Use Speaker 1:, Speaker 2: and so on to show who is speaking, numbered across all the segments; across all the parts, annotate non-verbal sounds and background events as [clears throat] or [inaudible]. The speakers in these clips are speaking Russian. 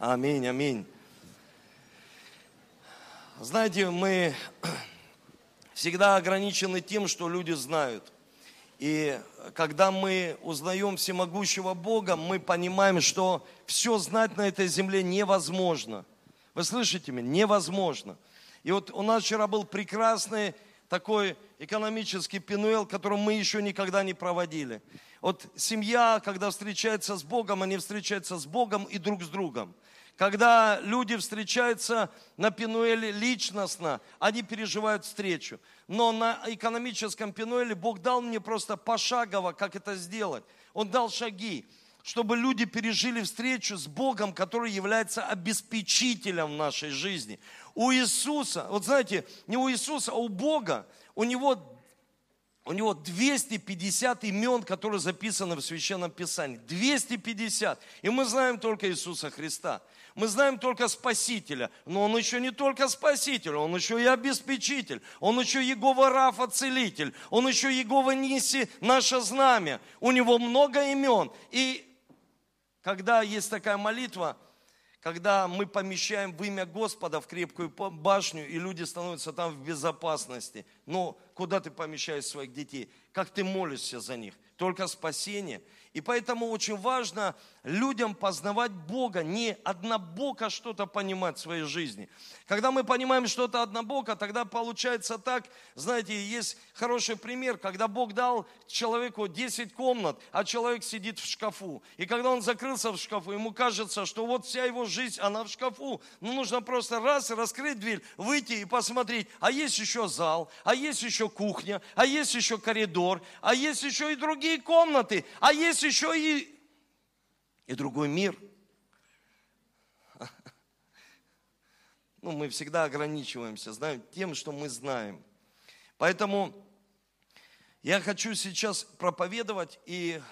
Speaker 1: Аминь, аминь. Знаете, мы [clears throat] всегда ограничены тем, что люди знают. И когда мы узнаем всемогущего Бога, мы понимаем, что все знать на этой земле невозможно. Вы слышите меня? Невозможно. И вот у нас вчера был прекрасный такой экономический пинуэл, который мы еще никогда не проводили. Вот семья, когда встречается с Богом, они встречаются с Богом и друг с другом. Когда люди встречаются на Пинуэле личностно, они переживают встречу. Но на экономическом Пинуэле Бог дал мне просто пошагово, как это сделать. Он дал шаги, чтобы люди пережили встречу с Богом, который является обеспечителем нашей жизни. У Иисуса, вот знаете, не у Иисуса, а у Бога, у Него у него 250 имен, которые записаны в Священном Писании. 250. И мы знаем только Иисуса Христа. Мы знаем только Спасителя, но Он еще не только Спаситель, Он еще и обеспечитель, Он еще Егова Рафа Целитель, Он еще Егова Ниси наше знамя. У Него много имен. И когда есть такая молитва, когда мы помещаем в имя Господа в крепкую башню, и люди становятся там в безопасности. Но куда ты помещаешь своих детей? Как ты молишься за них? Только спасение – и поэтому очень важно людям познавать Бога, не однобоко что-то понимать в своей жизни. Когда мы понимаем что-то однобоко, тогда получается так, знаете, есть хороший пример, когда Бог дал человеку 10 комнат, а человек сидит в шкафу. И когда он закрылся в шкафу, ему кажется, что вот вся его жизнь, она в шкафу. Ну, нужно просто раз, раскрыть дверь, выйти и посмотреть, а есть еще зал, а есть еще кухня, а есть еще коридор, а есть еще и другие комнаты, а есть еще и, и другой мир. Ну, мы всегда ограничиваемся, знаем, тем, что мы знаем. Поэтому я хочу сейчас проповедовать, и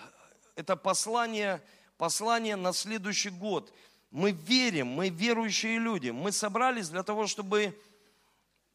Speaker 1: это послание, послание на следующий год. Мы верим, мы верующие люди. Мы собрались для того, чтобы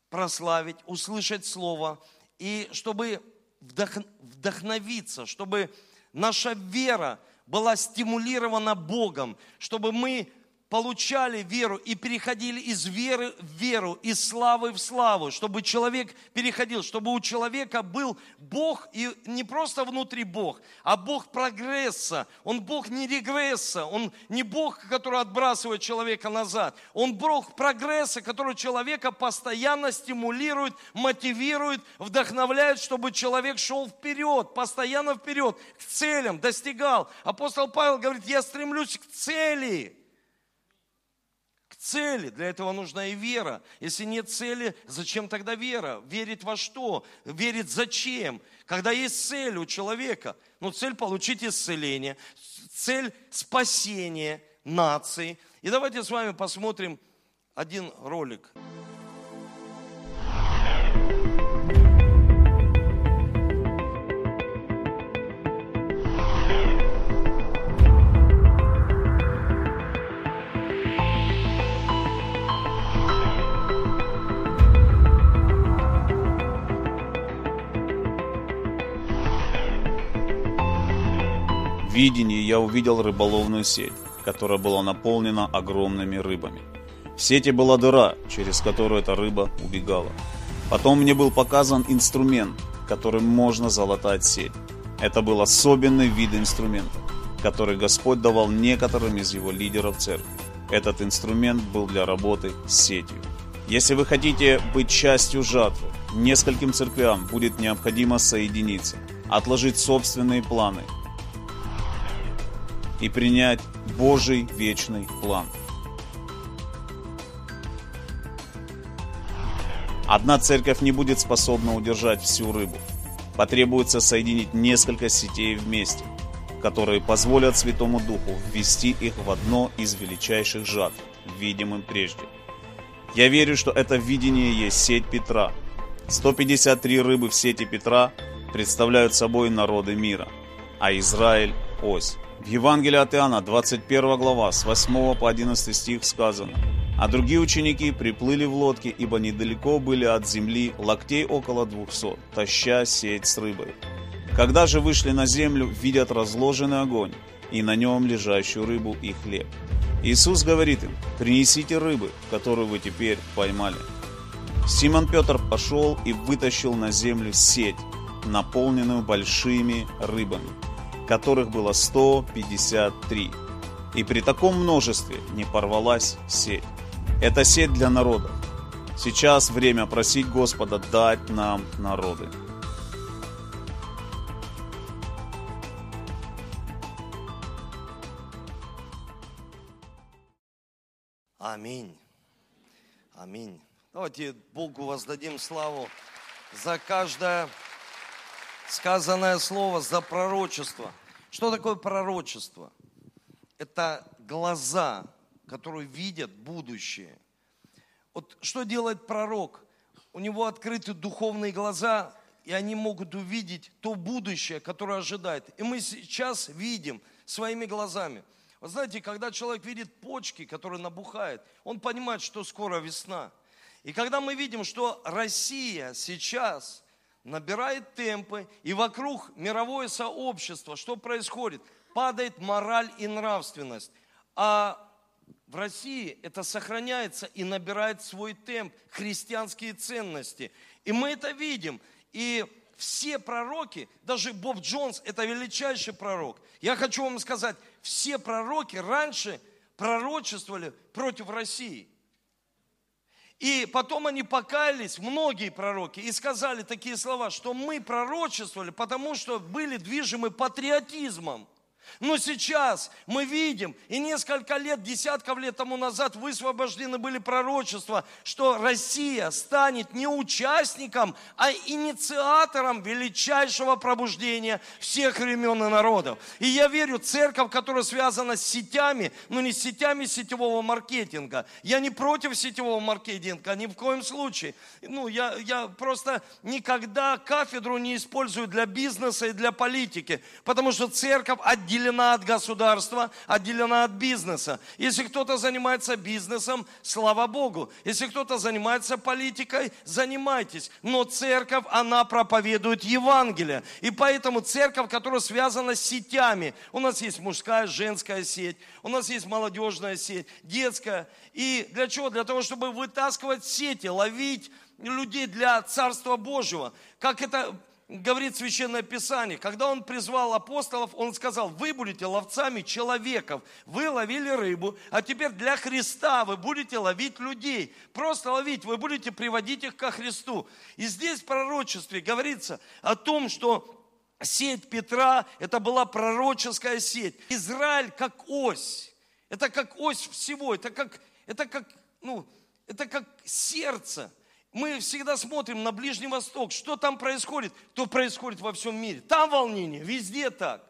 Speaker 1: прославить, услышать Слово, и чтобы вдохновиться, чтобы наша вера была стимулирована Богом, чтобы мы получали веру и переходили из веры в веру, из славы в славу, чтобы человек переходил, чтобы у человека был Бог, и не просто внутри Бог, а Бог прогресса, Он Бог не регресса, Он не Бог, который отбрасывает человека назад, Он Бог прогресса, который человека постоянно стимулирует, мотивирует, вдохновляет, чтобы человек шел вперед, постоянно вперед, к целям, достигал. Апостол Павел говорит, я стремлюсь к цели, цели. Для этого нужна и вера. Если нет цели, зачем тогда вера? Верить во что? Верить зачем? Когда есть цель у человека. Ну, цель получить исцеление, цель спасения нации. И давайте с вами посмотрим один ролик.
Speaker 2: Видении я увидел рыболовную сеть, которая была наполнена огромными рыбами. В сети была дыра, через которую эта рыба убегала. Потом мне был показан инструмент, которым можно залатать сеть. Это был особенный вид инструмента, который Господь давал некоторым из его лидеров церкви. Этот инструмент был для работы с сетью. Если вы хотите быть частью жатвы, нескольким церквям будет необходимо соединиться, отложить собственные планы и принять Божий вечный план. Одна церковь не будет способна удержать всю рыбу. Потребуется соединить несколько сетей вместе, которые позволят Святому Духу ввести их в одно из величайших жатв, видимым прежде. Я верю, что это видение есть сеть Петра. 153 рыбы в сети Петра представляют собой народы мира, а Израиль – ось. В Евангелии от Иоанна, 21 глава, с 8 по 11 стих сказано. А другие ученики приплыли в лодке, ибо недалеко были от земли локтей около двухсот, таща сеть с рыбой. Когда же вышли на землю, видят разложенный огонь, и на нем лежащую рыбу и хлеб. Иисус говорит им, принесите рыбы, которую вы теперь поймали. Симон Петр пошел и вытащил на землю сеть, наполненную большими рыбами, которых было 153. И при таком множестве не порвалась сеть. Это сеть для народа. Сейчас время просить Господа дать нам народы.
Speaker 1: Аминь. Аминь. Давайте Богу воздадим славу за каждое сказанное слово, за пророчество. Что такое пророчество? Это глаза, которые видят будущее. Вот что делает пророк? У него открыты духовные глаза, и они могут увидеть то будущее, которое ожидает. И мы сейчас видим своими глазами. Вы знаете, когда человек видит почки, которые набухают, он понимает, что скоро весна. И когда мы видим, что Россия сейчас набирает темпы, и вокруг мировое сообщество, что происходит? Падает мораль и нравственность. А в России это сохраняется и набирает свой темп, христианские ценности. И мы это видим. И все пророки, даже Боб Джонс, это величайший пророк. Я хочу вам сказать, все пророки раньше пророчествовали против России. И потом они покаялись, многие пророки, и сказали такие слова, что мы пророчествовали, потому что были движимы патриотизмом. Но сейчас мы видим, и несколько лет, десятков лет тому назад высвобождены были пророчества, что Россия станет не участником, а инициатором величайшего пробуждения всех времен и народов. И я верю, церковь, которая связана с сетями, но не с сетями сетевого маркетинга. Я не против сетевого маркетинга, ни в коем случае. Ну, я, я просто никогда кафедру не использую для бизнеса и для политики, потому что церковь отдельно отделена от государства, отделена от бизнеса. Если кто-то занимается бизнесом, слава Богу. Если кто-то занимается политикой, занимайтесь. Но церковь, она проповедует Евангелие. И поэтому церковь, которая связана с сетями. У нас есть мужская, женская сеть, у нас есть молодежная сеть, детская. И для чего? Для того, чтобы вытаскивать сети, ловить людей для Царства Божьего. Как это говорит Священное Писание, когда он призвал апостолов, он сказал, вы будете ловцами человеков, вы ловили рыбу, а теперь для Христа вы будете ловить людей. Просто ловить, вы будете приводить их ко Христу. И здесь в пророчестве говорится о том, что сеть Петра, это была пророческая сеть. Израиль как ось, это как ось всего, это как, это как, ну, это как сердце мы всегда смотрим на Ближний Восток, что там происходит, то происходит во всем мире. Там волнение, везде так.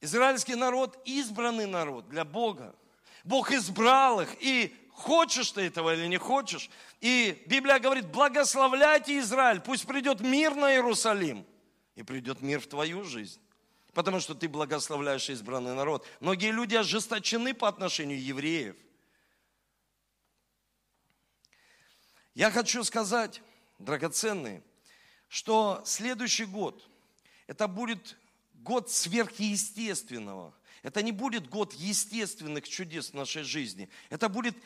Speaker 1: Израильский народ избранный народ для Бога. Бог избрал их, и хочешь ты этого или не хочешь. И Библия говорит, благословляйте Израиль, пусть придет мир на Иерусалим, и придет мир в твою жизнь. Потому что ты благословляешь избранный народ. Многие люди ожесточены по отношению евреев. Я хочу сказать, драгоценные, что следующий год, это будет год сверхъестественного. Это не будет год естественных чудес в нашей жизни. Это будет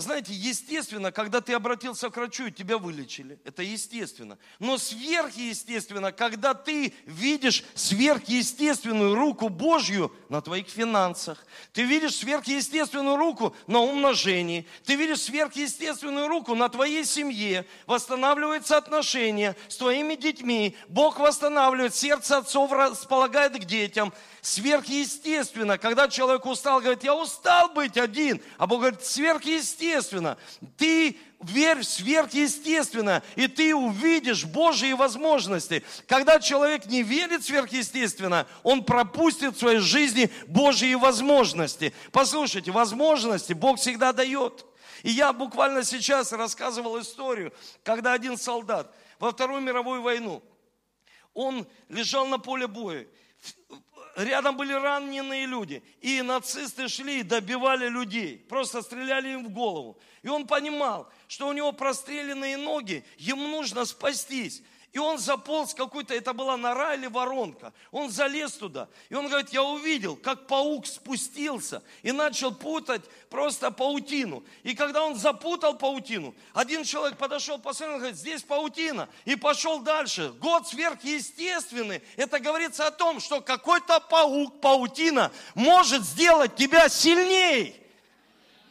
Speaker 1: знаете, естественно, когда ты обратился к врачу тебя вылечили. Это естественно. Но сверхъестественно, когда ты видишь сверхъестественную руку Божью на твоих финансах. Ты видишь сверхъестественную руку на умножении. Ты видишь сверхъестественную руку на твоей семье. Восстанавливаются отношения с твоими детьми. Бог восстанавливает. Сердце отцов располагает к детям сверхъестественно, когда человек устал, говорит, я устал быть один, а Бог говорит, сверхъестественно, ты верь в сверхъестественно, и ты увидишь Божьи возможности. Когда человек не верит сверхъестественно, он пропустит в своей жизни Божьи возможности. Послушайте, возможности Бог всегда дает. И я буквально сейчас рассказывал историю, когда один солдат во Вторую мировую войну, он лежал на поле боя, рядом были раненые люди. И нацисты шли и добивали людей. Просто стреляли им в голову. И он понимал, что у него простреленные ноги, ему нужно спастись. И он заполз какой-то, это была нора или воронка. Он залез туда. И он говорит, я увидел, как паук спустился и начал путать просто паутину. И когда он запутал паутину, один человек подошел, посмотрел, говорит, здесь паутина. И пошел дальше. Год сверхъестественный. Это говорится о том, что какой-то паук, паутина может сделать тебя сильнее.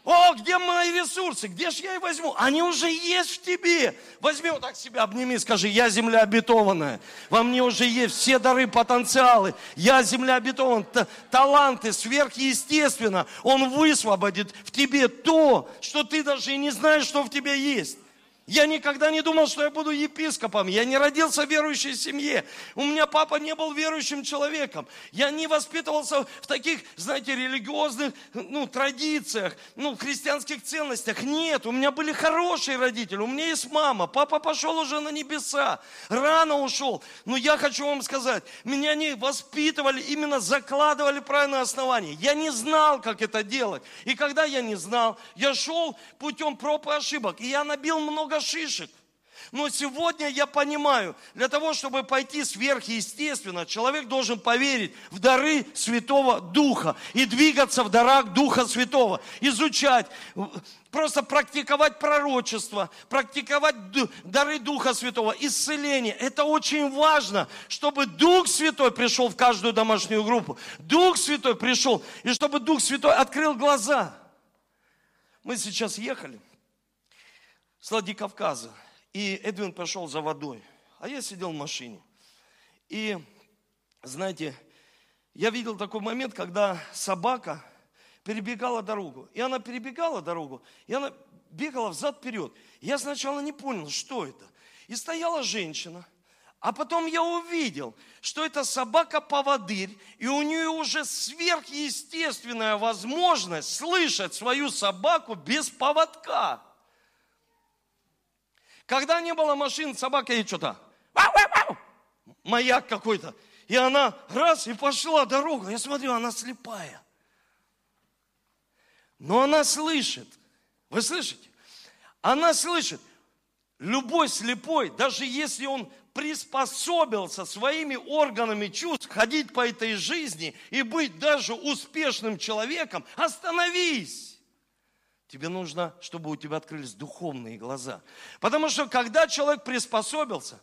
Speaker 1: О, где мои ресурсы? Где же я их возьму? Они уже есть в тебе. Возьми вот так себя, обними, скажи, я земля обетованная. Во мне уже есть все дары, потенциалы. Я земля обетованная. Таланты сверхъестественно. Он высвободит в тебе то, что ты даже и не знаешь, что в тебе есть. Я никогда не думал, что я буду епископом. Я не родился в верующей семье. У меня папа не был верующим человеком. Я не воспитывался в таких, знаете, религиозных ну, традициях, ну, христианских ценностях. Нет, у меня были хорошие родители. У меня есть мама. Папа пошел уже на небеса. Рано ушел. Но я хочу вам сказать, меня не воспитывали, именно закладывали правильное основание. Я не знал, как это делать. И когда я не знал, я шел путем проб и ошибок. И я набил много много шишек. Но сегодня я понимаю, для того, чтобы пойти сверхъестественно, человек должен поверить в дары Святого Духа и двигаться в дарах Духа Святого, изучать, просто практиковать пророчество, практиковать дары Духа Святого, исцеление. Это очень важно, чтобы Дух Святой пришел в каждую домашнюю группу. Дух Святой пришел, и чтобы Дух Святой открыл глаза. Мы сейчас ехали, с Владикавказа. И Эдвин пошел за водой, а я сидел в машине. И, знаете, я видел такой момент, когда собака перебегала дорогу. И она перебегала дорогу, и она бегала взад-вперед. Я сначала не понял, что это. И стояла женщина, а потом я увидел, что это собака-поводырь, и у нее уже сверхъестественная возможность слышать свою собаку без поводка. Когда не было машин, собака ей что-то, маяк какой-то. И она раз и пошла дорога. Я смотрю, она слепая. Но она слышит. Вы слышите? Она слышит. Любой слепой, даже если он приспособился своими органами чувств ходить по этой жизни и быть даже успешным человеком, остановись. Тебе нужно, чтобы у тебя открылись духовные глаза. Потому что когда человек приспособился,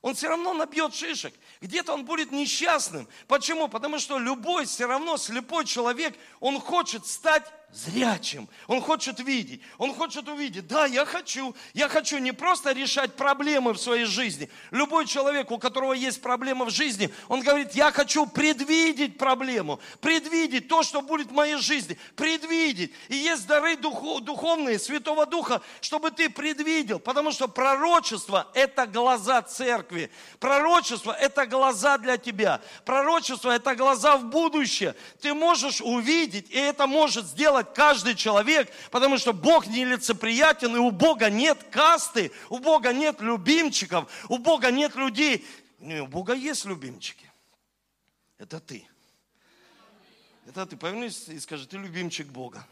Speaker 1: он все равно набьет шишек. Где-то он будет несчастным. Почему? Потому что любой все равно слепой человек, он хочет стать зрячим. Он хочет видеть. Он хочет увидеть. Да, я хочу. Я хочу не просто решать проблемы в своей жизни. Любой человек, у которого есть проблема в жизни, он говорит, я хочу предвидеть проблему. Предвидеть то, что будет в моей жизни. Предвидеть. И есть дары духу, духовные, Святого Духа, чтобы ты предвидел. Потому что пророчество – это глаза церкви. Пророчество – это глаза для тебя. Пророчество – это глаза в будущее. Ты можешь увидеть, и это может сделать делать каждый человек, потому что Бог нелицеприятен, и у Бога нет касты, у Бога нет любимчиков, у Бога нет людей. Не, у Бога есть любимчики. Это ты. Это ты. Повернись и скажи, ты любимчик Бога.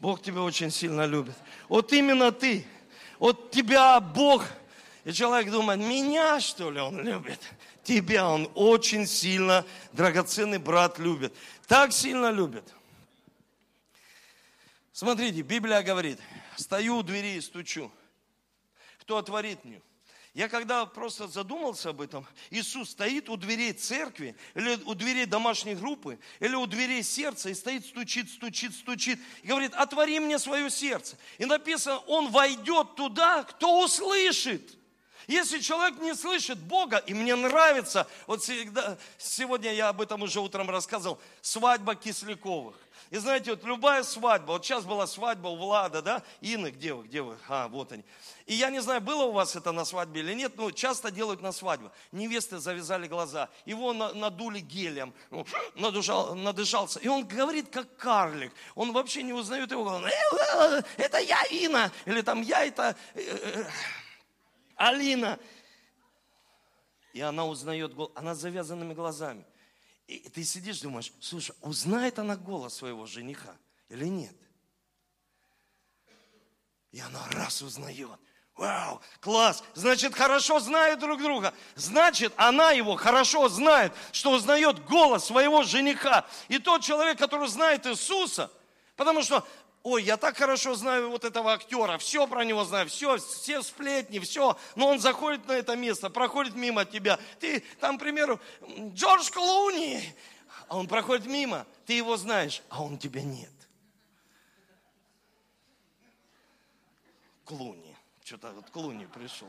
Speaker 1: Бог тебя очень сильно любит. Вот именно ты. Вот тебя Бог. И человек думает, меня что ли он любит? Тебя он очень сильно, драгоценный брат любит. Так сильно любит – Смотрите, Библия говорит, стою у двери и стучу. Кто отворит мне? Я когда просто задумался об этом, Иисус стоит у дверей церкви, или у дверей домашней группы, или у дверей сердца, и стоит, стучит, стучит, стучит, и говорит, отвори мне свое сердце. И написано, он войдет туда, кто услышит. Если человек не слышит Бога, и мне нравится, вот всегда, сегодня я об этом уже утром рассказывал, свадьба Кисляковых. И знаете, вот любая свадьба, вот сейчас была свадьба у Влада, да, Инны, где вы, где вы? А, вот они. И я не знаю, было у вас это на свадьбе или нет, но часто делают на свадьбу. Невесты завязали глаза, его надули гелем, ну, надушал, надышался. И он говорит, как карлик. Он вообще не узнает его. Он, «Э, э, это я, Ина, или там я, это э, Алина. И она узнает голос, она с завязанными глазами. И ты сидишь, думаешь, слушай, узнает она голос своего жениха или нет? И она раз узнает. Вау, класс. Значит, хорошо знают друг друга. Значит, она его хорошо знает, что узнает голос своего жениха. И тот человек, который знает Иисуса, потому что ой, я так хорошо знаю вот этого актера, все про него знаю, все, все сплетни, все, но он заходит на это место, проходит мимо тебя. Ты там, к примеру, Джордж Клуни, а он проходит мимо, ты его знаешь, а он тебя нет. Клуни. Что-то вот Клуни пришел.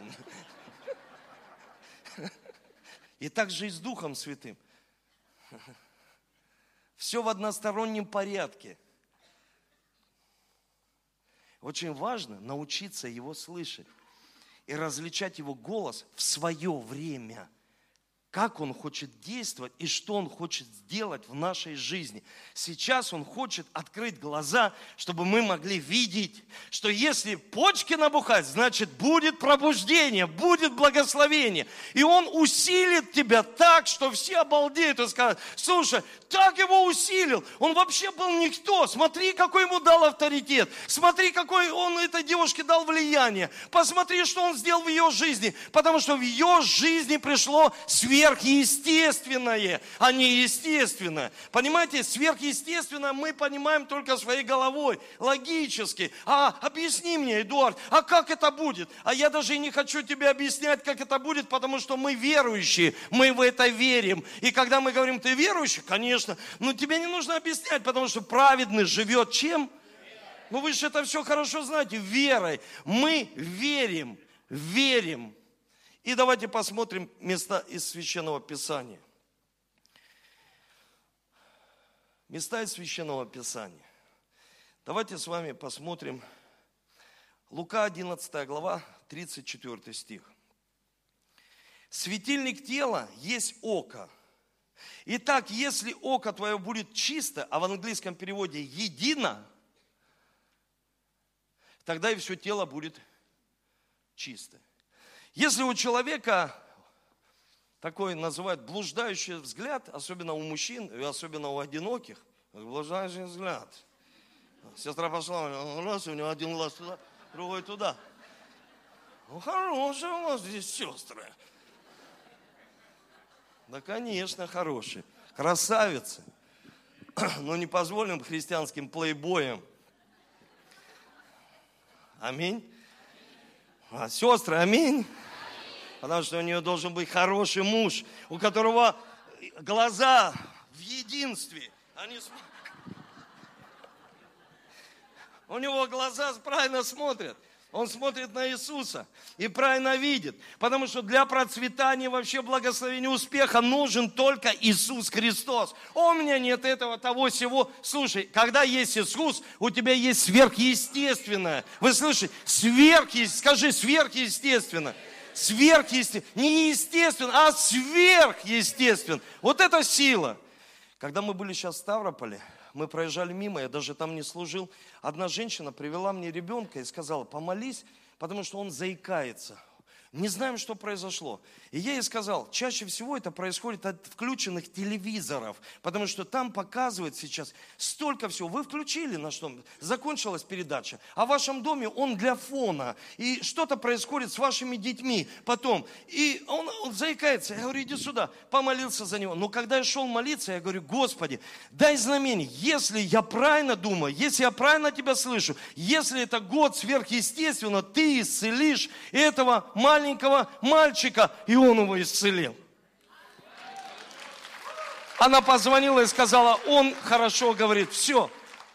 Speaker 1: И так же и с Духом Святым. Все в одностороннем порядке. Очень важно научиться его слышать и различать его голос в свое время – как Он хочет действовать и что Он хочет сделать в нашей жизни. Сейчас Он хочет открыть глаза, чтобы мы могли видеть, что если почки набухать, значит будет пробуждение, будет благословение. И Он усилит тебя так, что все обалдеют и скажут, слушай, так его усилил, он вообще был никто, смотри, какой ему дал авторитет, смотри, какой он этой девушке дал влияние, посмотри, что он сделал в ее жизни, потому что в ее жизни пришло свет сверхъестественное, а не естественное. Понимаете, сверхъестественное мы понимаем только своей головой, логически. А объясни мне, Эдуард, а как это будет? А я даже и не хочу тебе объяснять, как это будет, потому что мы верующие, мы в это верим. И когда мы говорим, ты верующий, конечно, но тебе не нужно объяснять, потому что праведный живет чем? Ну вы же это все хорошо знаете, верой. Мы верим, верим. И давайте посмотрим места из Священного Писания. Места из Священного Писания. Давайте с вами посмотрим Лука 11 глава, 34 стих. Светильник тела есть око. Итак, если око твое будет чисто, а в английском переводе едино, тогда и все тело будет чисто. Если у человека такой называют блуждающий взгляд, особенно у мужчин и особенно у одиноких, блуждающий взгляд. Сестра пошла, раз, у него один глаз туда, другой туда. Ну, хорошие у нас здесь сестры. Да, конечно, хорошие. Красавицы. [clears throat] Но не позволим христианским плейбоям. Аминь. А сестры, аминь. Потому что у нее должен быть хороший муж, у которого глаза в единстве. Они... [laughs] У него глаза правильно смотрят. Он смотрит на Иисуса и правильно видит. Потому что для процветания вообще благословения успеха нужен только Иисус Христос. У меня нет этого, того, всего. Слушай, когда есть Иисус, у тебя есть сверхъестественное. Вы слышите? Сверхъестественное. Скажи, сверхъестественное сверхъестественно, не естественно, а сверхъестественно. Вот это сила. Когда мы были сейчас в Ставрополе, мы проезжали мимо, я даже там не служил. Одна женщина привела мне ребенка и сказала, помолись, потому что он заикается. Не знаем, что произошло. И я ей сказал, чаще всего это происходит от включенных телевизоров, потому что там показывают сейчас столько всего. Вы включили на что? Закончилась передача. А в вашем доме он для фона. И что-то происходит с вашими детьми потом. И он, он заикается. Я говорю, иди сюда. Помолился за него. Но когда я шел молиться, я говорю, Господи, дай знамение. Если я правильно думаю, если я правильно тебя слышу, если это год сверхъестественно, ты исцелишь этого маленького маленького мальчика, и он его исцелил. Она позвонила и сказала, он хорошо говорит, все,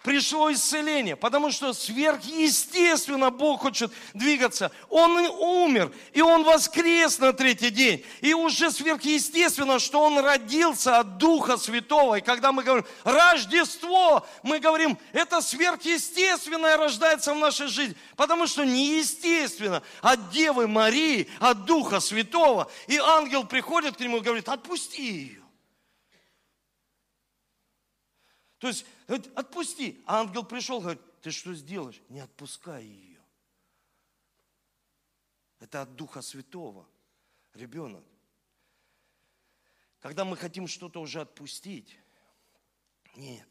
Speaker 1: пришло исцеление, потому что сверхъестественно Бог хочет двигаться. Он умер, и Он воскрес на третий день. И уже сверхъестественно, что Он родился от Духа Святого. И когда мы говорим Рождество, мы говорим, это сверхъестественное рождается в нашей жизни. Потому что неестественно от Девы Марии, от Духа Святого. И ангел приходит к нему и говорит, отпусти ее. То есть, говорит, отпусти. А ангел пришел, говорит, ты что сделаешь? Не отпускай ее. Это от Духа Святого. Ребенок. Когда мы хотим что-то уже отпустить, нет.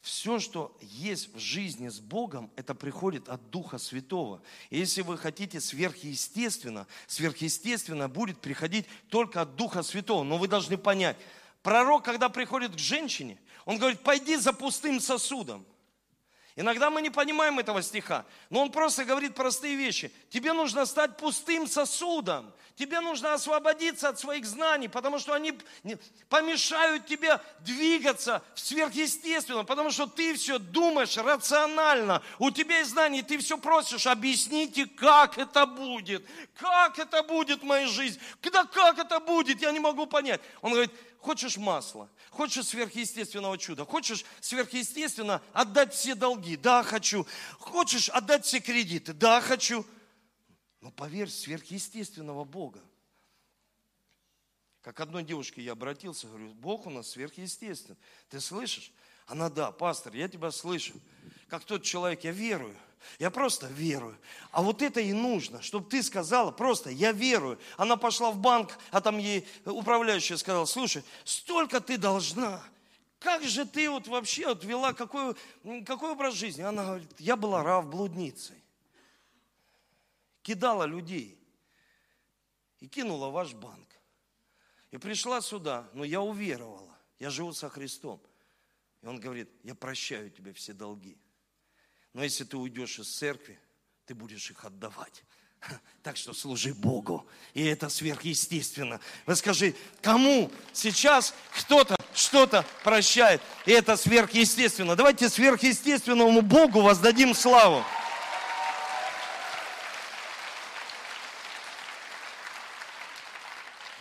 Speaker 1: Все, что есть в жизни с Богом, это приходит от Духа Святого. И если вы хотите сверхъестественно, сверхъестественно будет приходить только от Духа Святого. Но вы должны понять, пророк, когда приходит к женщине, он говорит, пойди за пустым сосудом. Иногда мы не понимаем этого стиха, но он просто говорит простые вещи. Тебе нужно стать пустым сосудом. Тебе нужно освободиться от своих знаний, потому что они помешают тебе двигаться в сверхъестественно, потому что ты все думаешь рационально. У тебя есть знания, ты все просишь, объясните, как это будет. Как это будет в моей жизни? Когда как это будет? Я не могу понять. Он говорит, Хочешь масла, хочешь сверхъестественного чуда, хочешь сверхъестественно отдать все долги, да, хочу. Хочешь отдать все кредиты, да, хочу. Но поверь сверхъестественного Бога. Как одной девушке я обратился, говорю, Бог у нас сверхъестественный. Ты слышишь? Она, да, пастор, я тебя слышу. Как тот человек, я верую. Я просто верую. А вот это и нужно, чтобы ты сказала просто, я верую. Она пошла в банк, а там ей управляющая сказала, слушай, столько ты должна. Как же ты вот вообще вот вела, какой, какой образ жизни? Она говорит, я была рав блудницей. Кидала людей. И кинула ваш банк. И пришла сюда, но я уверовала. Я живу со Христом. И он говорит, я прощаю тебе все долги. Но если ты уйдешь из церкви, ты будешь их отдавать. Так что служи Богу. И это сверхъестественно. Вы скажи, кому сейчас кто-то что-то прощает? И это сверхъестественно. Давайте сверхъестественному Богу воздадим славу.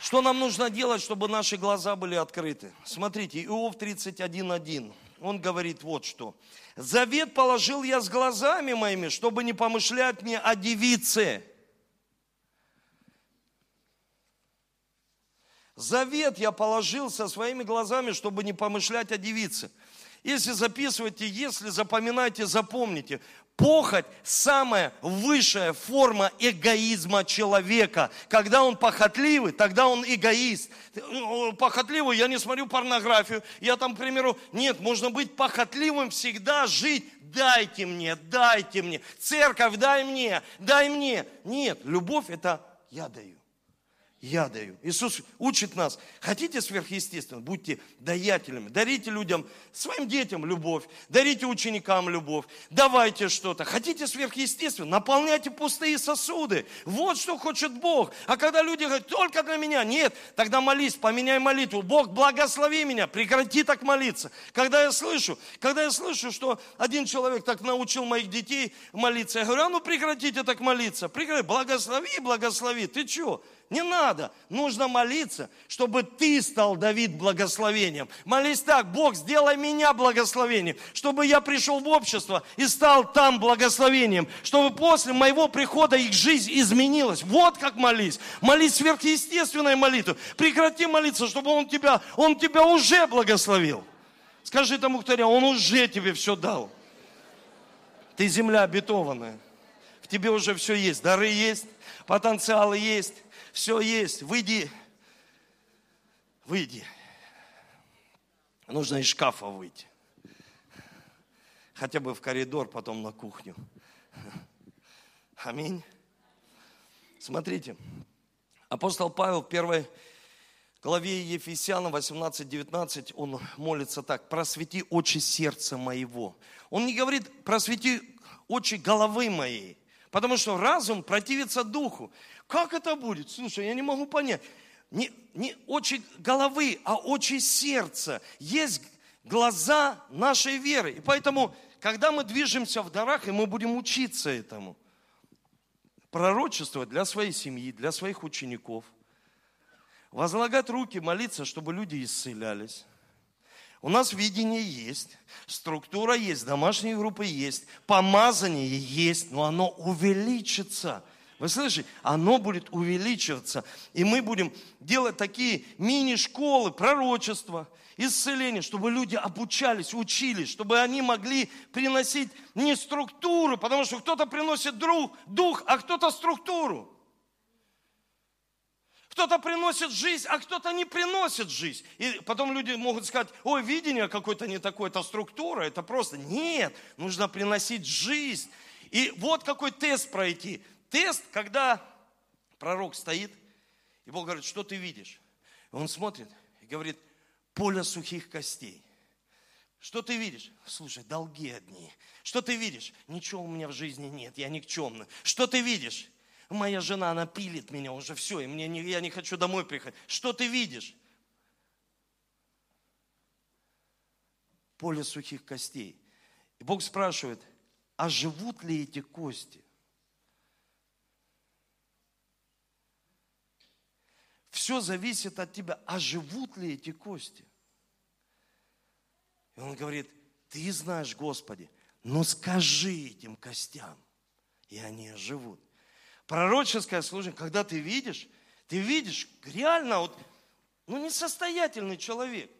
Speaker 1: Что нам нужно делать, чтобы наши глаза были открыты? Смотрите, Иов 31.1 он говорит вот что. Завет положил я с глазами моими, чтобы не помышлять мне о девице. Завет я положил со своими глазами, чтобы не помышлять о девице. Если записываете, если запоминаете, запомните. Похоть – самая высшая форма эгоизма человека. Когда он похотливый, тогда он эгоист. Похотливый, я не смотрю порнографию. Я там, к примеру, нет, можно быть похотливым всегда, жить. Дайте мне, дайте мне. Церковь, дай мне, дай мне. Нет, любовь – это я даю я даю. Иисус учит нас, хотите сверхъестественно, будьте даятелями, дарите людям, своим детям любовь, дарите ученикам любовь, давайте что-то. Хотите сверхъестественно, наполняйте пустые сосуды. Вот что хочет Бог. А когда люди говорят, только для меня, нет, тогда молись, поменяй молитву. Бог, благослови меня, прекрати так молиться. Когда я слышу, когда я слышу, что один человек так научил моих детей молиться, я говорю, а ну прекратите так молиться, прекрати, благослови, благослови. Ты что? Не надо. Нужно молиться, чтобы ты стал, Давид, благословением. Молись так, Бог, сделай меня благословением, чтобы я пришел в общество и стал там благословением, чтобы после моего прихода их жизнь изменилась. Вот как молись. Молись сверхъестественной молитвой. Прекрати молиться, чтобы Он тебя, Он тебя уже благословил. Скажи тому, кто Он уже тебе все дал. Ты земля обетованная. В тебе уже все есть. Дары есть, потенциалы есть, все есть, выйди, выйди. Нужно из шкафа выйти. Хотя бы в коридор, потом на кухню. Аминь. Смотрите, апостол Павел в первой главе Ефесянам 18-19, он молится так, просвети очи сердца моего. Он не говорит, просвети очи головы моей, потому что разум противится духу. Как это будет? Слушай, я не могу понять. Не, не очи головы, а очи сердца. Есть глаза нашей веры. И поэтому, когда мы движемся в дарах, и мы будем учиться этому, пророчествовать для своей семьи, для своих учеников, возлагать руки, молиться, чтобы люди исцелялись. У нас видение есть, структура есть, домашние группы есть, помазание есть, но оно увеличится – вы слышите? Оно будет увеличиваться. И мы будем делать такие мини-школы пророчества, исцеления, чтобы люди обучались, учились, чтобы они могли приносить не структуру, потому что кто-то приносит дух, а кто-то структуру. Кто-то приносит жизнь, а кто-то не приносит жизнь. И потом люди могут сказать, ой, видение какое-то не такое, это структура, это просто. Нет, нужно приносить жизнь. И вот какой тест пройти. Тест, когда пророк стоит, и Бог говорит, что ты видишь? И он смотрит и говорит, поле сухих костей. Что ты видишь? Слушай, долги одни. Что ты видишь? Ничего у меня в жизни нет, я никчемный. Что ты видишь? Моя жена, она пилит меня уже все, и мне не, я не хочу домой приходить. Что ты видишь? Поле сухих костей. И Бог спрашивает, а живут ли эти кости? Все зависит от тебя, а живут ли эти кости? И он говорит, ты знаешь, Господи, но скажи этим костям, и они оживут. Пророческое служение, когда ты видишь, ты видишь реально вот, ну, несостоятельный человек.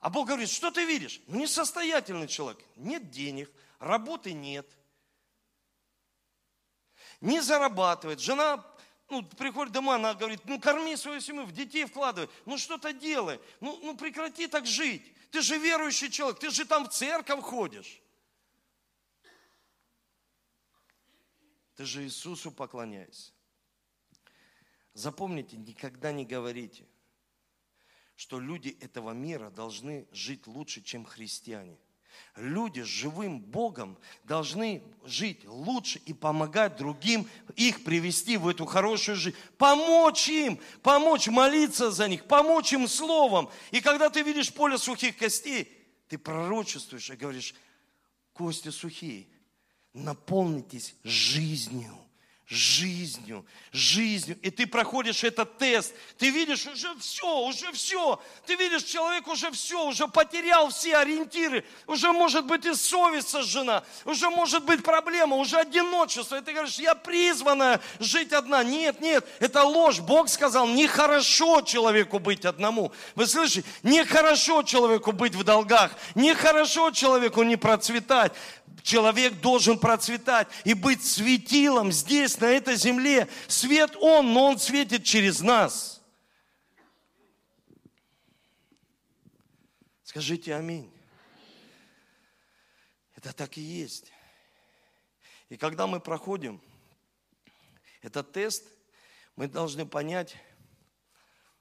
Speaker 1: А Бог говорит, что ты видишь? Ну, несостоятельный человек. Нет денег, работы нет. Не зарабатывает. Жена ну, приходит домой, она говорит, ну, корми свою семью, в детей вкладывай. Ну, что-то делай. Ну, ну, прекрати так жить. Ты же верующий человек, ты же там в церковь ходишь. Ты же Иисусу поклоняешься. Запомните, никогда не говорите, что люди этого мира должны жить лучше, чем христиане. Люди с живым Богом должны жить лучше и помогать другим, их привести в эту хорошую жизнь. Помочь им, помочь молиться за них, помочь им словом. И когда ты видишь поле сухих костей, ты пророчествуешь и говоришь, кости сухие – наполнитесь жизнью жизнью, жизнью. И ты проходишь этот тест. Ты видишь уже все, уже все. Ты видишь, человек уже все, уже потерял все ориентиры. Уже может быть и совесть сожжена. Уже может быть проблема, уже одиночество. И ты говоришь, я призвана жить одна. Нет, нет, это ложь. Бог сказал, нехорошо человеку быть одному. Вы слышите? Нехорошо человеку быть в долгах. Нехорошо человеку не процветать. Человек должен процветать и быть светилом здесь, на этой земле. Свет Он, но Он светит через нас. Скажите аминь. Это так и есть. И когда мы проходим этот тест, мы должны понять,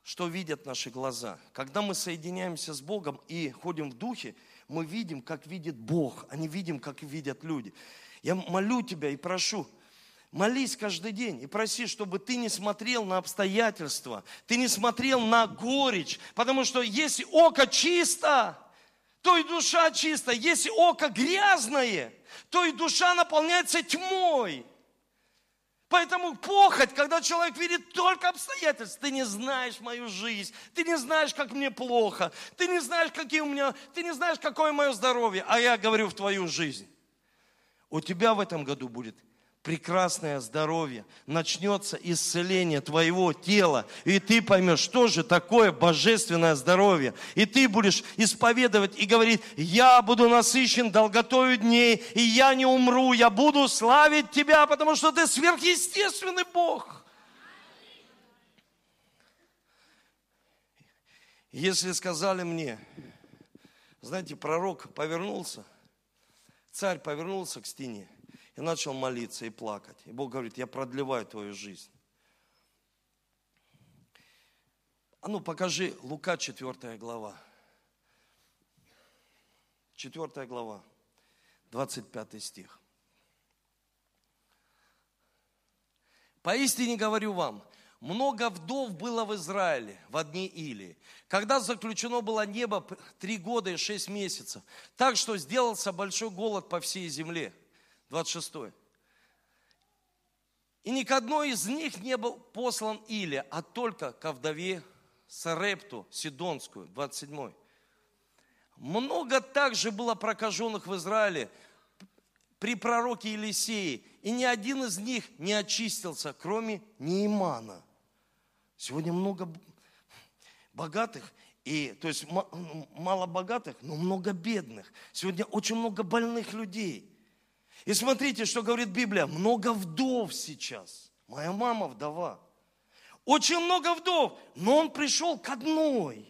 Speaker 1: что видят наши глаза. Когда мы соединяемся с Богом и ходим в духе, мы видим, как видит Бог, а не видим, как видят люди. Я молю тебя и прошу, Молись каждый день и проси, чтобы ты не смотрел на обстоятельства, ты не смотрел на горечь, потому что если око чисто, то и душа чистая. Если око грязное, то и душа наполняется тьмой. Поэтому похоть, когда человек видит только обстоятельства, ты не знаешь мою жизнь, ты не знаешь, как мне плохо, ты не знаешь, какие у меня, ты не знаешь, какое мое здоровье, а я говорю в твою жизнь. У тебя в этом году будет прекрасное здоровье, начнется исцеление твоего тела, и ты поймешь, что же такое божественное здоровье. И ты будешь исповедовать и говорить, я буду насыщен долготою дней, и я не умру, я буду славить тебя, потому что ты сверхъестественный Бог. Если сказали мне, знаете, пророк повернулся, царь повернулся к стене, и начал молиться и плакать. И Бог говорит, я продлеваю твою жизнь. А ну покажи Лука 4 глава. 4 глава, 25 стих. Поистине говорю вам, много вдов было в Израиле в одни Или, когда заключено было небо три года и шесть месяцев, так что сделался большой голод по всей земле – 26. И ни к одной из них не был послан Илия, а только ко вдове Сарепту Сидонскую, 27. Много также было прокаженных в Израиле при пророке Елисеи, и ни один из них не очистился, кроме Неимана. Сегодня много богатых, и, то есть мало богатых, но много бедных. Сегодня очень много больных людей – и смотрите, что говорит Библия. Много вдов сейчас. Моя мама вдова. очень много вдов, но он пришел к одной.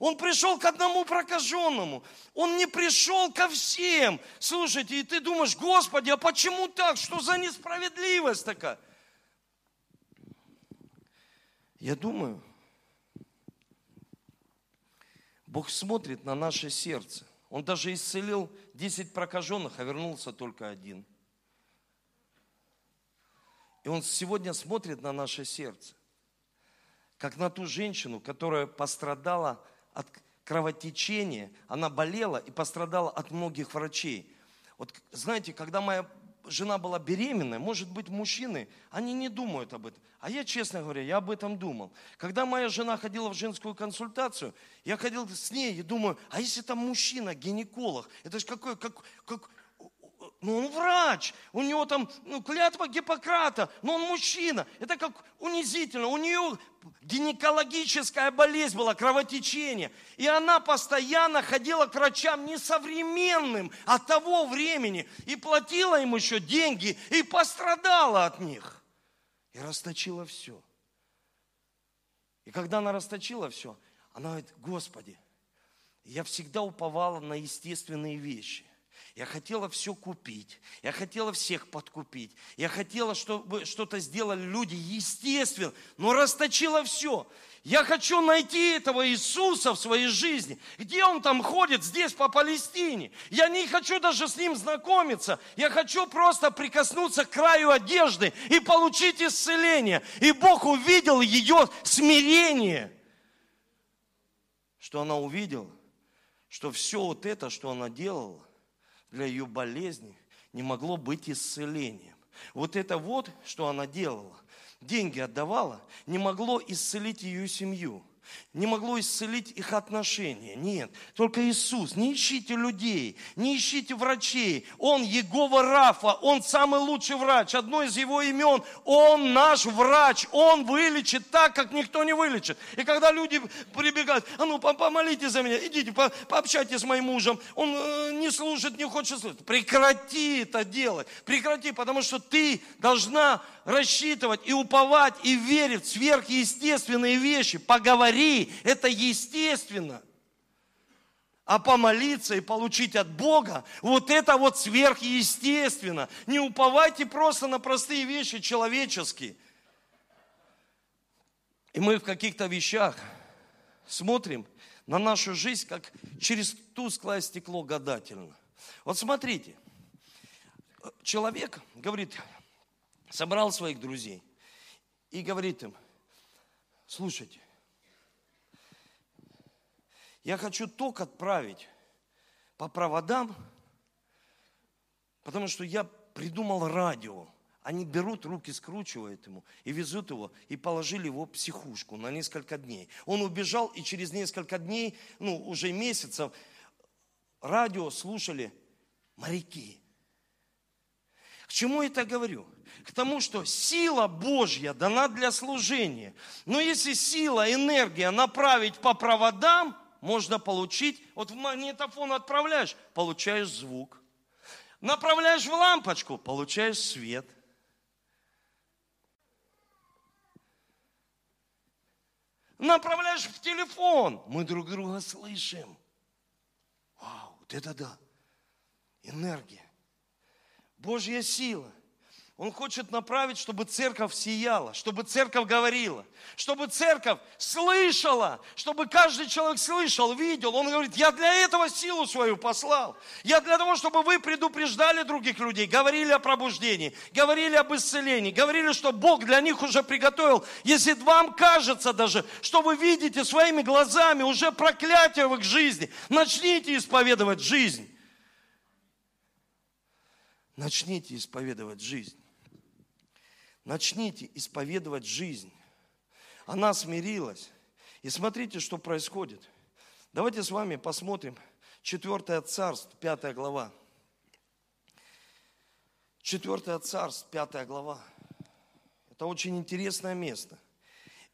Speaker 1: Он пришел к одному прокаженному. Он не пришел ко всем. Слушайте, и ты думаешь, Господи, а почему так? Что за несправедливость такая? Я думаю, Бог смотрит на наше сердце. Он даже исцелил 10 прокаженных, а вернулся только один. И Он сегодня смотрит на наше сердце, как на ту женщину, которая пострадала от кровотечения, она болела и пострадала от многих врачей. Вот знаете, когда моя жена была беременная, может быть, мужчины, они не думают об этом. А я, честно говоря, я об этом думал. Когда моя жена ходила в женскую консультацию, я ходил с ней и думаю, а если там мужчина, гинеколог, это же какой, как, как, ну, он врач, у него там ну, клятва Гиппократа, но он мужчина. Это как унизительно. У нее гинекологическая болезнь была, кровотечение. И она постоянно ходила к врачам несовременным от того времени. И платила им еще деньги, и пострадала от них. И расточила все. И когда она расточила все, она говорит, Господи, я всегда уповала на естественные вещи. Я хотела все купить. Я хотела всех подкупить. Я хотела, чтобы что-то сделали люди естественно, но расточила все. Я хочу найти этого Иисуса в своей жизни. Где он там ходит? Здесь, по Палестине. Я не хочу даже с ним знакомиться. Я хочу просто прикоснуться к краю одежды и получить исцеление. И Бог увидел ее смирение. Что она увидела, что все вот это, что она делала, для ее болезни не могло быть исцелением. Вот это вот, что она делала, деньги отдавала, не могло исцелить ее семью не могло исцелить их отношения. Нет, только Иисус. Не ищите людей, не ищите врачей. Он Егова Рафа, Он самый лучший врач. Одно из его имен, Он наш врач. Он вылечит так, как никто не вылечит. И когда люди прибегают, а ну помолитесь за меня, идите пообщайтесь с моим мужем. Он э, не служит, не хочет служить. Прекрати это делать. Прекрати, потому что ты должна рассчитывать и уповать и верить в сверхъестественные вещи. Поговори, это естественно. А помолиться и получить от Бога, вот это вот сверхъестественно. Не уповайте просто на простые вещи человеческие. И мы в каких-то вещах смотрим на нашу жизнь, как через тусклое стекло гадательно. Вот смотрите, человек говорит, собрал своих друзей и говорит им, слушайте, я хочу ток отправить по проводам, потому что я придумал радио. Они берут, руки скручивают ему и везут его, и положили его в психушку на несколько дней. Он убежал, и через несколько дней, ну, уже месяцев, радио слушали моряки. К чему это говорю? К тому, что сила Божья дана для служения. Но если сила, энергия направить по проводам, можно получить, вот в магнитофон отправляешь, получаешь звук. Направляешь в лампочку, получаешь свет. Направляешь в телефон, мы друг друга слышим. Вау, вот это да, энергия. Божья сила. Он хочет направить, чтобы церковь сияла, чтобы церковь говорила, чтобы церковь слышала, чтобы каждый человек слышал, видел. Он говорит, я для этого силу свою послал. Я для того, чтобы вы предупреждали других людей, говорили о пробуждении, говорили об исцелении, говорили, что Бог для них уже приготовил. Если вам кажется даже, что вы видите своими глазами уже проклятие в их жизни, начните исповедовать жизнь. Начните исповедовать жизнь. Начните исповедовать жизнь. Она смирилась. И смотрите, что происходит. Давайте с вами посмотрим 4 царство, 5 глава. 4 царство, 5 глава. Это очень интересное место.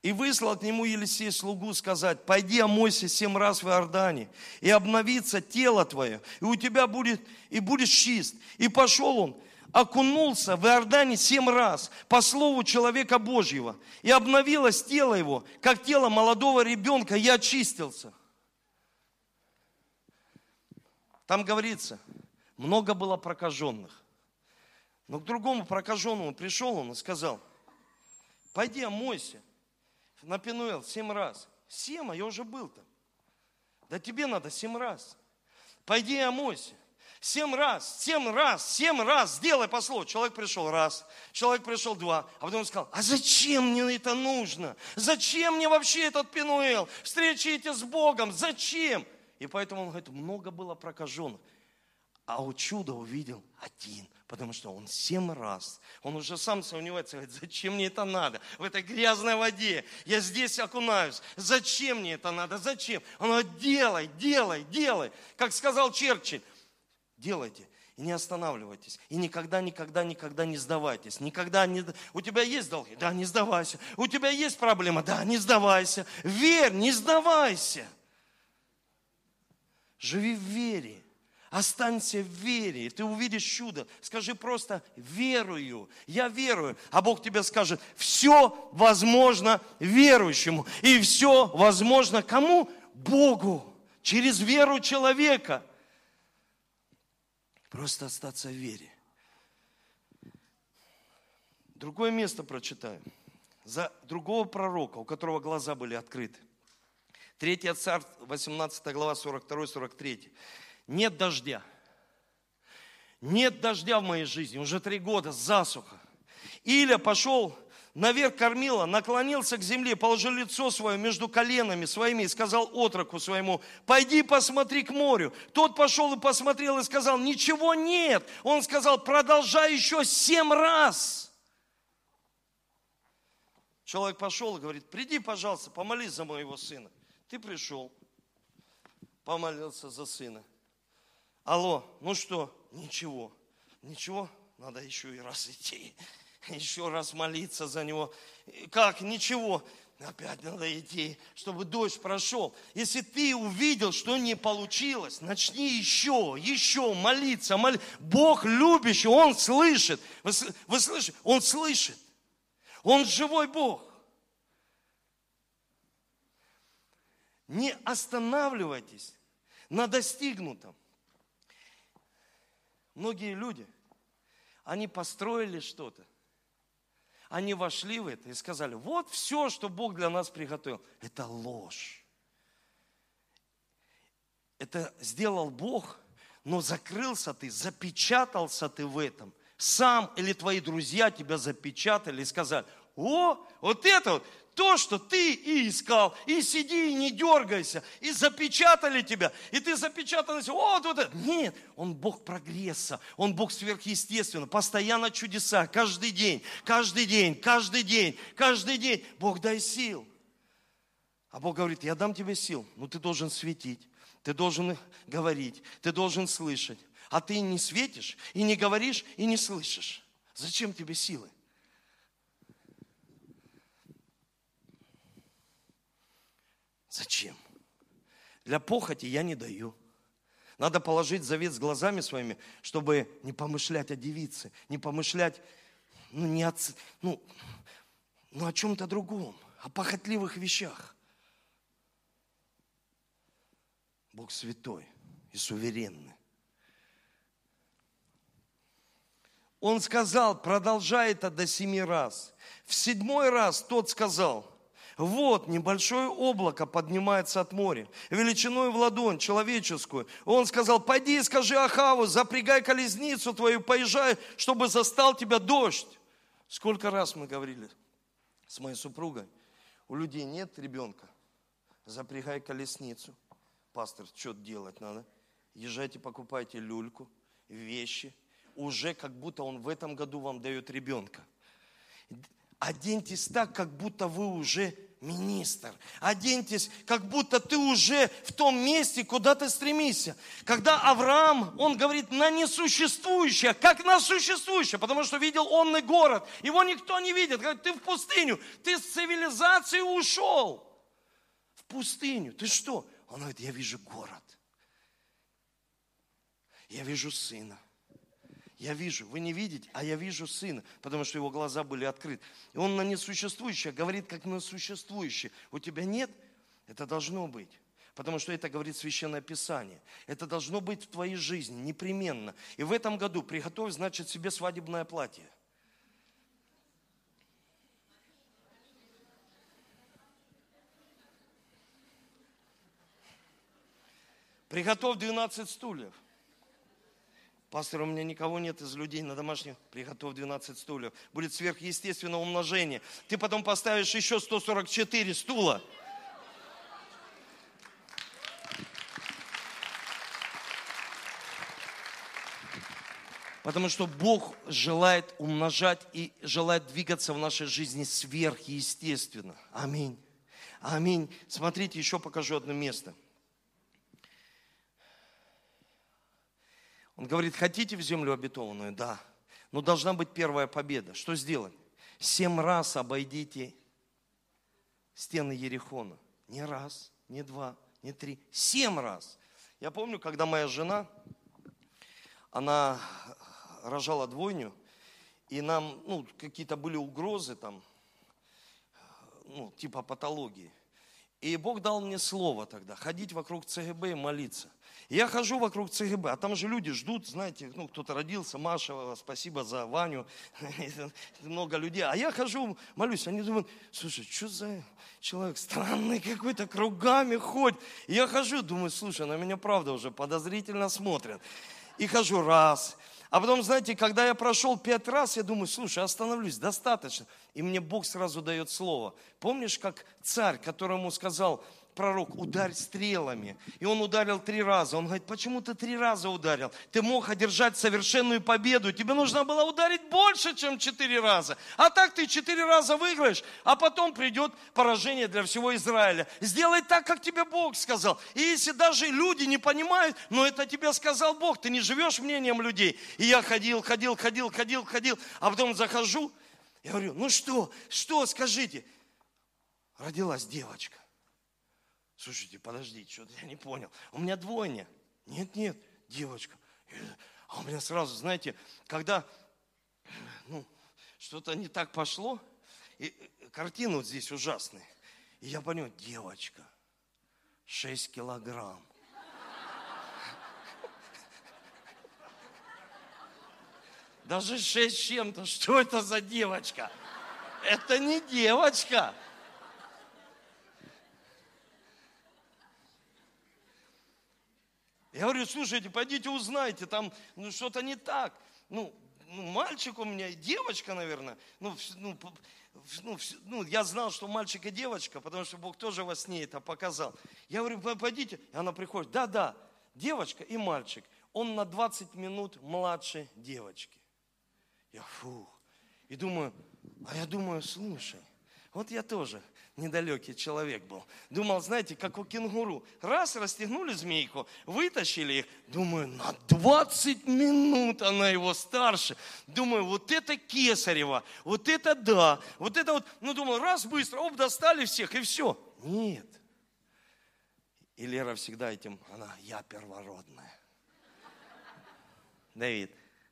Speaker 1: И выслал к нему Елисей слугу сказать, пойди омойся семь раз в Иордане, и обновится тело твое, и у тебя будет, и будешь чист. И пошел он, окунулся в Иордане семь раз по слову человека Божьего, и обновилось тело его, как тело молодого ребенка, и очистился. Там говорится, много было прокаженных. Но к другому прокаженному пришел он и сказал, пойди омойся на Пенуэл семь раз. Семь, а я уже был там. Да тебе надо семь раз. Пойди омойся. Семь раз, семь раз, семь раз сделай по. Человек пришел раз, человек пришел два, а потом он сказал, а зачем мне это нужно? Зачем мне вообще этот Пенуэл? Встречи эти с Богом, зачем? И поэтому он говорит, много было прокаженных. А у чуда увидел один, потому что он семь раз, он уже сам сомневается, говорит, зачем мне это надо в этой грязной воде, я здесь окунаюсь, зачем мне это надо, зачем? Он говорит, делай, делай, делай. Как сказал Черчилль, делайте и не останавливайтесь. И никогда, никогда, никогда не сдавайтесь. Никогда не... У тебя есть долги? Да, не сдавайся. У тебя есть проблема? Да, не сдавайся. Верь, не сдавайся. Живи в вере. Останься в вере, и ты увидишь чудо. Скажи просто «верую», «я верую». А Бог тебе скажет «все возможно верующему». И все возможно кому? Богу. Через веру человека. Просто остаться в вере. Другое место прочитаю. За другого пророка, у которого глаза были открыты. Третья царь, 18 глава, 42-43. Нет дождя. Нет дождя в моей жизни. Уже три года засуха. Иля пошел наверх кормила, наклонился к земле, положил лицо свое между коленами своими и сказал отроку своему, пойди посмотри к морю. Тот пошел и посмотрел и сказал, ничего нет. Он сказал, продолжай еще семь раз. Человек пошел и говорит, приди, пожалуйста, помолись за моего сына. Ты пришел, помолился за сына. Алло, ну что? Ничего. Ничего, надо еще и раз идти. Еще раз молиться за него. Как? Ничего. Опять надо идти, чтобы дождь прошел. Если ты увидел, что не получилось, начни еще, еще молиться. Моли... Бог любящий, Он слышит. Вы, вы слышите? Он слышит. Он живой Бог. Не останавливайтесь на достигнутом. Многие люди, они построили что-то, они вошли в это и сказали, вот все, что Бог для нас приготовил, это ложь. Это сделал Бог, но закрылся ты, запечатался ты в этом. Сам или твои друзья тебя запечатали и сказали, о, вот это вот, то, что ты и искал, и сиди, и не дергайся, и запечатали тебя, и ты запечатан, вот, вот это. Нет, он Бог прогресса, он Бог сверхъестественного, постоянно чудеса, каждый день, каждый день, каждый день, каждый день. Бог дай сил. А Бог говорит, я дам тебе сил, но ты должен светить, ты должен говорить, ты должен слышать. А ты не светишь, и не говоришь, и не слышишь. Зачем тебе силы? Зачем? Для похоти я не даю. Надо положить завет с глазами своими, чтобы не помышлять о девице, не помышлять, ну, не от, ну, ну о чем-то другом, о похотливых вещах. Бог святой и суверенный. Он сказал, продолжай это до семи раз. В седьмой раз тот сказал – вот небольшое облако поднимается от моря, величиной в ладонь человеческую. Он сказал, пойди и скажи Ахаву, запрягай колесницу твою, поезжай, чтобы застал тебя дождь. Сколько раз мы говорили с моей супругой, у людей нет ребенка, запрягай колесницу. Пастор, что делать надо? Езжайте, покупайте люльку, вещи. Уже как будто он в этом году вам дает ребенка. Оденьтесь так, как будто вы уже министр. Оденьтесь, как будто ты уже в том месте, куда ты стремишься. Когда Авраам, он говорит на несуществующее, как на существующее, потому что видел онный город. Его никто не видит. Говорит, ты в пустыню, ты с цивилизации ушел. В пустыню. Ты что? Он говорит, я вижу город. Я вижу сына. Я вижу, вы не видите, а я вижу сына, потому что его глаза были открыты. И он на несуществующее говорит, как на существующее. У тебя нет? Это должно быть. Потому что это говорит Священное Писание. Это должно быть в твоей жизни непременно. И в этом году приготовь, значит, себе свадебное платье. Приготовь 12 стульев. Пастор, у меня никого нет из людей на домашних. Приготовь 12 стульев. Будет сверхъестественное умножение. Ты потом поставишь еще 144 стула. Потому что Бог желает умножать и желает двигаться в нашей жизни сверхъестественно. Аминь. Аминь. Смотрите, еще покажу одно место – Он говорит, хотите в землю обетованную? Да. Но должна быть первая победа. Что сделать? Семь раз обойдите стены Ерехона. Не раз, не два, не три. Семь раз. Я помню, когда моя жена, она рожала двойню, и нам, ну, какие-то были угрозы там, ну, типа патологии. И Бог дал мне слово тогда, ходить вокруг ЦГБ и молиться. Я хожу вокруг ЦГБ, а там же люди ждут, знаете, ну, кто-то родился, Маша, спасибо за Ваню, [laughs] много людей. А я хожу, молюсь, они думают, слушай, что за человек странный какой-то, кругами ходит. И я хожу, думаю, слушай, на меня правда уже подозрительно смотрят. И хожу раз, а потом, знаете, когда я прошел пять раз, я думаю, слушай, остановлюсь, достаточно. И мне Бог сразу дает слово. Помнишь, как царь, которому сказал, пророк, ударь стрелами. И он ударил три раза. Он говорит, почему ты три раза ударил? Ты мог одержать совершенную победу. Тебе нужно было ударить больше, чем четыре раза. А так ты четыре раза выиграешь, а потом придет поражение для всего Израиля. Сделай так, как тебе Бог сказал. И если даже люди не понимают, но это тебе сказал Бог, ты не живешь мнением людей. И я ходил, ходил, ходил, ходил, ходил, а потом захожу, я говорю, ну что, что, скажите. Родилась девочка. Слушайте, подождите, что-то я не понял. У меня двойня. Нет, нет, девочка. А у меня сразу, знаете, когда ну, что-то не так пошло, и картина вот здесь ужасная. И я понял, девочка, 6 килограмм. Даже шесть чем-то. Что это за девочка? Это не девочка. Я говорю, слушайте, пойдите узнайте, там ну, что-то не так. Ну, ну, мальчик у меня, девочка, наверное. Ну, ну, ну, ну, я знал, что мальчик и девочка, потому что Бог тоже во сне это показал. Я говорю, пойдите. И она приходит, да, да, девочка и мальчик. Он на 20 минут младше девочки. Я фух. И думаю, а я думаю, слушай, вот я тоже недалекий человек был. Думал, знаете, как у кенгуру. Раз расстегнули змейку, вытащили их. Думаю, на 20 минут она его старше. Думаю, вот это кесарево, вот это да, вот это вот. Ну, думаю, раз быстро, оп, достали всех и все. Нет. И Лера всегда этим, она, я первородная. Давид,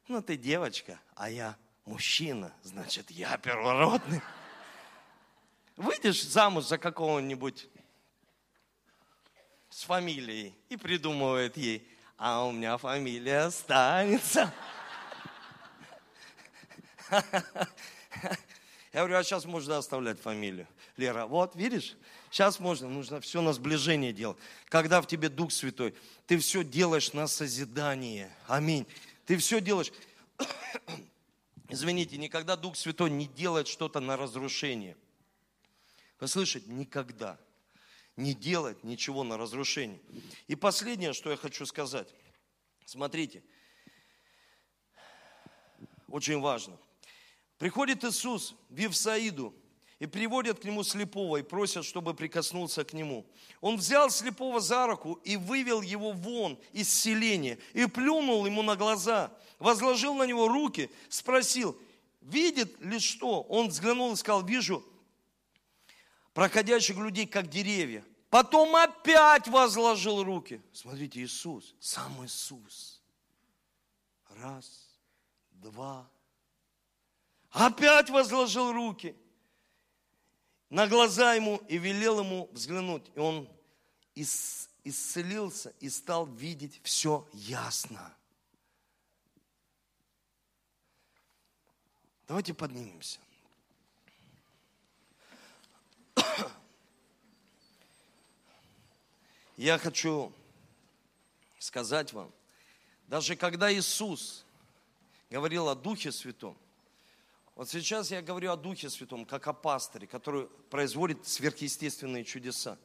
Speaker 1: ну ты девочка, а я мужчина, значит, я первородный. Выйдешь замуж за какого-нибудь с фамилией и придумывает ей, а у меня фамилия останется. Я говорю, а сейчас можно оставлять фамилию. Лера, вот, видишь, сейчас можно, нужно все на сближение делать. Когда в тебе Дух Святой, ты все делаешь на созидание. Аминь. Ты все делаешь. [coughs] Извините, никогда Дух Святой не делает что-то на разрушение. Послышать никогда. Не делать ничего на разрушение. И последнее, что я хочу сказать. Смотрите. Очень важно. Приходит Иисус в Евсаиду. И приводят к нему слепого и просят, чтобы прикоснулся к нему. Он взял слепого за руку и вывел его вон из селения и плюнул ему на глаза, возложил на него руки, спросил, видит ли что? Он взглянул и сказал, вижу проходящих людей, как деревья. Потом опять возложил руки. Смотрите, Иисус, сам Иисус. Раз, два. Опять возложил руки на глаза ему и велел ему взглянуть. И он исцелился и стал видеть все ясно. Давайте поднимемся. Я хочу сказать вам, даже когда Иисус говорил о Духе Святом, вот сейчас я говорю о Духе Святом, как о пастыре, который производит сверхъестественные чудеса.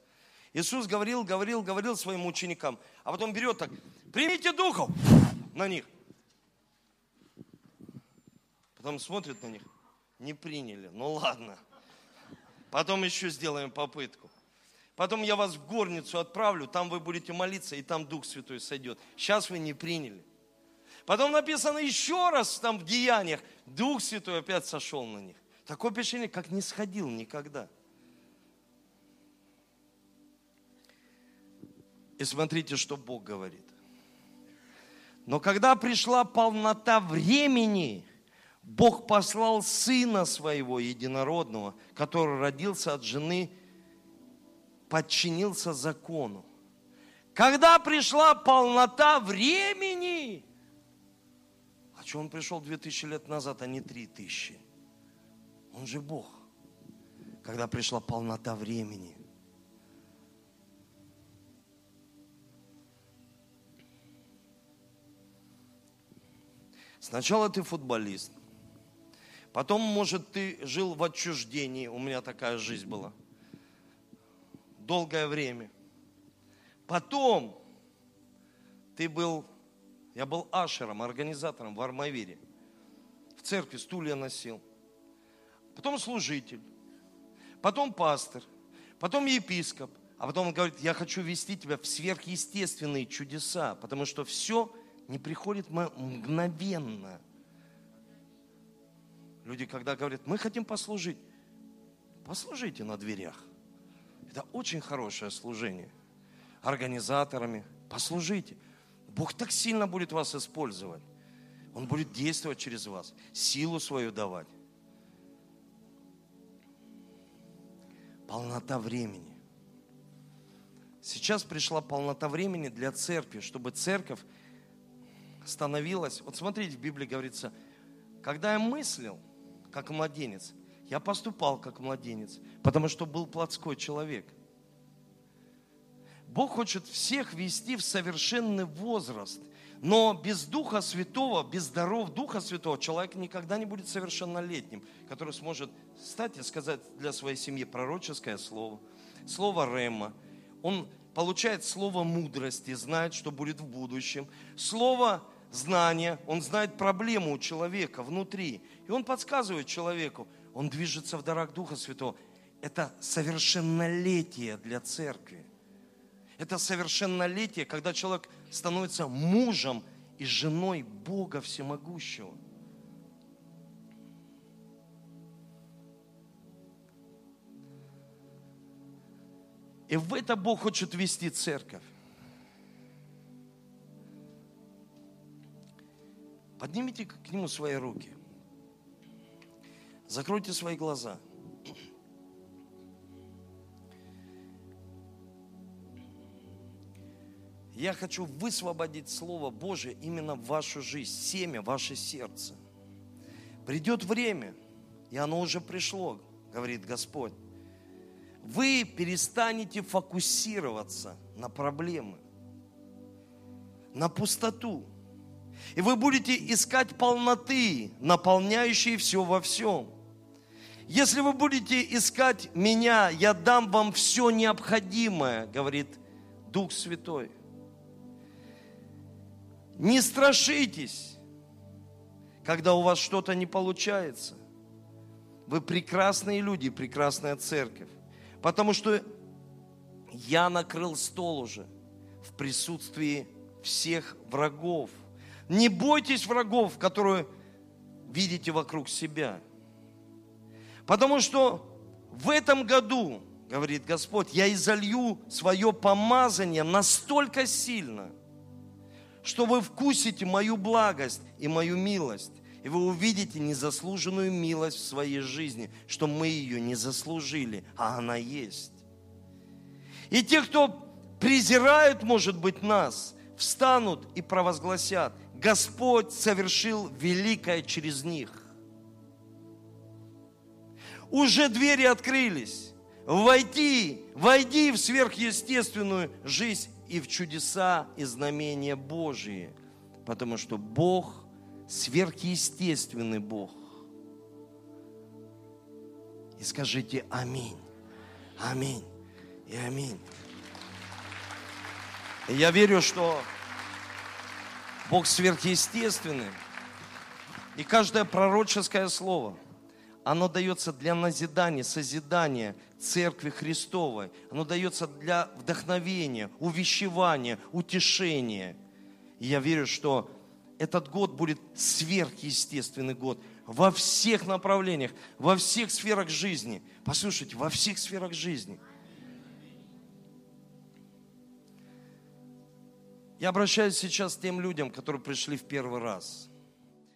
Speaker 1: Иисус говорил, говорил, говорил своим ученикам, а потом берет так, примите Духов на них. Потом смотрит на них, не приняли, ну ладно. Потом еще сделаем попытку. Потом я вас в горницу отправлю, там вы будете молиться, и там Дух Святой сойдет. Сейчас вы не приняли. Потом написано еще раз там в деяниях, Дух Святой опять сошел на них. Такое впечатление, как не сходил никогда. И смотрите, что Бог говорит. Но когда пришла полнота времени, Бог послал Сына Своего Единородного, который родился от жены, подчинился закону. Когда пришла полнота времени, что он пришел 2000 лет назад, а не 3000? Он же Бог. Когда пришла полнота времени. Сначала ты футболист. Потом, может, ты жил в отчуждении. У меня такая жизнь была. Долгое время. Потом ты был я был ашером, организатором в Армавире. В церкви стулья носил. Потом служитель. Потом пастор. Потом епископ. А потом он говорит, я хочу вести тебя в сверхъестественные чудеса, потому что все не приходит мгновенно. Люди, когда говорят, мы хотим послужить, послужите на дверях. Это очень хорошее служение. Организаторами, послужите. Бог так сильно будет вас использовать. Он будет действовать через вас, силу свою давать. Полнота времени. Сейчас пришла полнота времени для церкви, чтобы церковь становилась. Вот смотрите, в Библии говорится, когда я мыслил, как младенец, я поступал как младенец, потому что был плотской человек – Бог хочет всех вести в совершенный возраст. Но без Духа Святого, без даров Духа Святого человек никогда не будет совершеннолетним, который сможет стать и сказать для своей семьи пророческое слово, слово Рема. Он получает слово мудрости, знает, что будет в будущем. Слово знания, он знает проблему у человека внутри. И он подсказывает человеку, он движется в дарах Духа Святого. Это совершеннолетие для церкви. Это совершеннолетие, когда человек становится мужем и женой Бога Всемогущего. И в это Бог хочет вести церковь. Поднимите к Нему свои руки. Закройте свои глаза – Я хочу высвободить Слово Божие именно в вашу жизнь, семя, ваше сердце. Придет время, и оно уже пришло, говорит Господь. Вы перестанете фокусироваться на проблемы, на пустоту. И вы будете искать полноты, наполняющие все во всем. Если вы будете искать меня, я дам вам все необходимое, говорит Дух Святой. Не страшитесь, когда у вас что-то не получается. вы прекрасные люди, прекрасная церковь. Потому что я накрыл стол уже в присутствии всех врагов. Не бойтесь врагов, которые видите вокруг себя. Потому что в этом году, говорит Господь, я изолью свое помазание настолько сильно, что вы вкусите мою благость и мою милость. И вы увидите незаслуженную милость в своей жизни, что мы ее не заслужили, а она есть. И те, кто презирают, может быть, нас, встанут и провозгласят, Господь совершил великое через них. Уже двери открылись. Войди, войди в сверхъестественную жизнь и в чудеса и знамения Божьи. Потому что Бог сверхъестественный Бог. И скажите аминь. Аминь. И аминь. И я верю, что Бог сверхъестественный. И каждое пророческое слово, оно дается для назидания, созидания Церкви Христовой. Оно дается для вдохновения, увещевания, утешения. И я верю, что этот год будет сверхъестественный год во всех направлениях, во всех сферах жизни. Послушайте, во всех сферах жизни. Я обращаюсь сейчас к тем людям, которые пришли в первый раз –